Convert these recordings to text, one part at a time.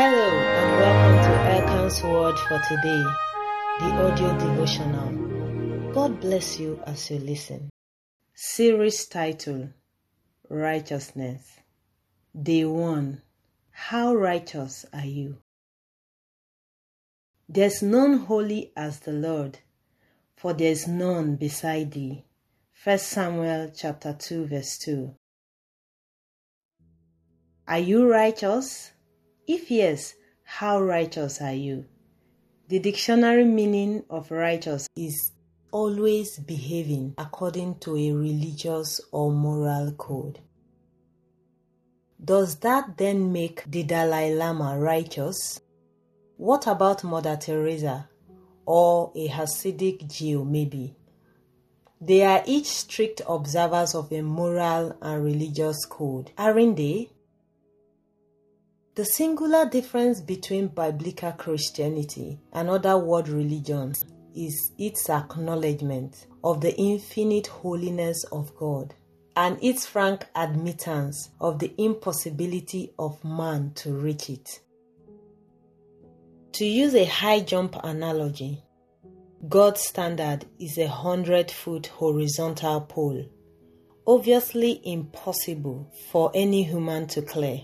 Hello and welcome to Elkan's Word for today, the audio devotional. God bless you as you listen. Series title Righteousness. Day 1 How righteous are you? There's none holy as the Lord, for there's none beside thee. 1 Samuel chapter 2 verse 2. Are you righteous? If yes, how righteous are you? The dictionary meaning of righteous is always behaving according to a religious or moral code. Does that then make the Dalai Lama righteous? What about Mother Teresa or a Hasidic Jew, maybe? They are each strict observers of a moral and religious code, aren't they? The singular difference between biblical Christianity and other world religions is its acknowledgement of the infinite holiness of God and its frank admittance of the impossibility of man to reach it. To use a high jump analogy, God's standard is a hundred foot horizontal pole, obviously impossible for any human to clear.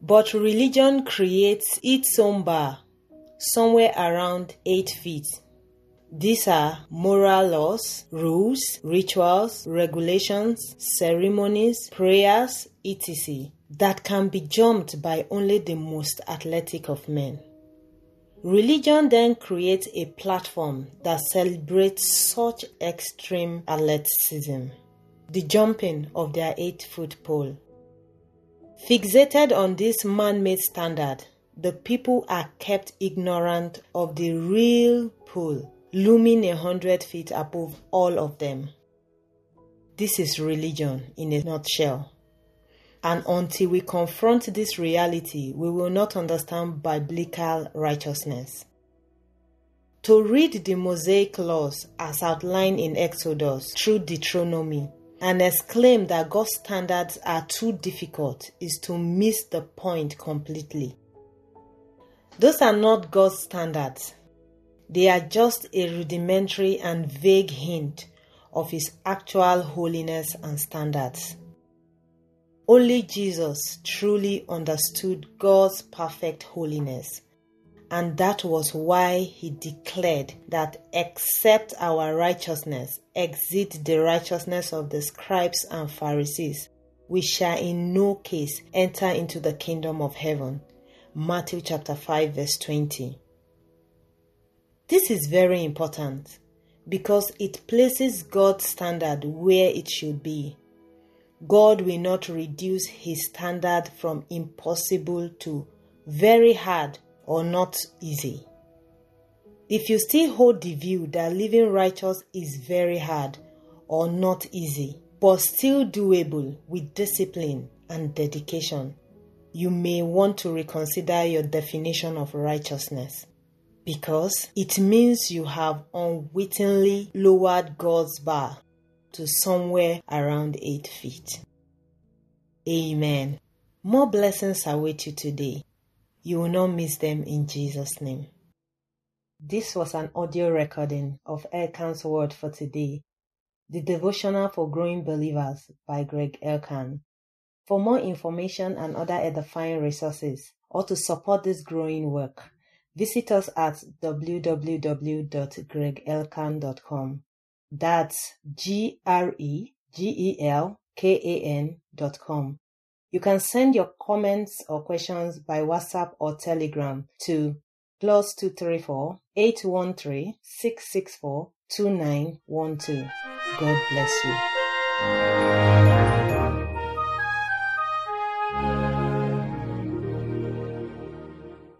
But religion creates its own bar, somewhere around 8 feet. These are moral laws, rules, rituals, regulations, ceremonies, prayers, etc., that can be jumped by only the most athletic of men. Religion then creates a platform that celebrates such extreme athleticism, the jumping of their 8 foot pole. Fixated on this man made standard, the people are kept ignorant of the real pool looming a hundred feet above all of them. This is religion in a nutshell. And until we confront this reality, we will not understand biblical righteousness. To read the Mosaic laws as outlined in Exodus through Deuteronomy and exclaim that God's standards are too difficult is to miss the point completely. Those are not God's standards. They are just a rudimentary and vague hint of His actual holiness and standards. Only Jesus truly understood God's perfect holiness and that was why he declared that except our righteousness exceed the righteousness of the scribes and Pharisees, we shall in no case enter into the kingdom of heaven. Matthew chapter 5 verse 20. This is very important because it places God's standard where it should be. God will not reduce his standard from impossible to very hard or not easy. If you still hold the view that living righteous is very hard or not easy, but still doable with discipline and dedication, you may want to reconsider your definition of righteousness because it means you have unwittingly lowered God's bar to somewhere around 8 feet. Amen. More blessings await you today. You will not miss them in Jesus' name. This was an audio recording of Elkan's Word for today, the devotional for growing believers by Greg Elkan. For more information and other edifying resources, or to support this growing work, visit us at www.gregelkan.com. That's G R E G E L K A N dot com. You can send your comments or questions by WhatsApp or Telegram to plus 234 813 664 2912. God bless you.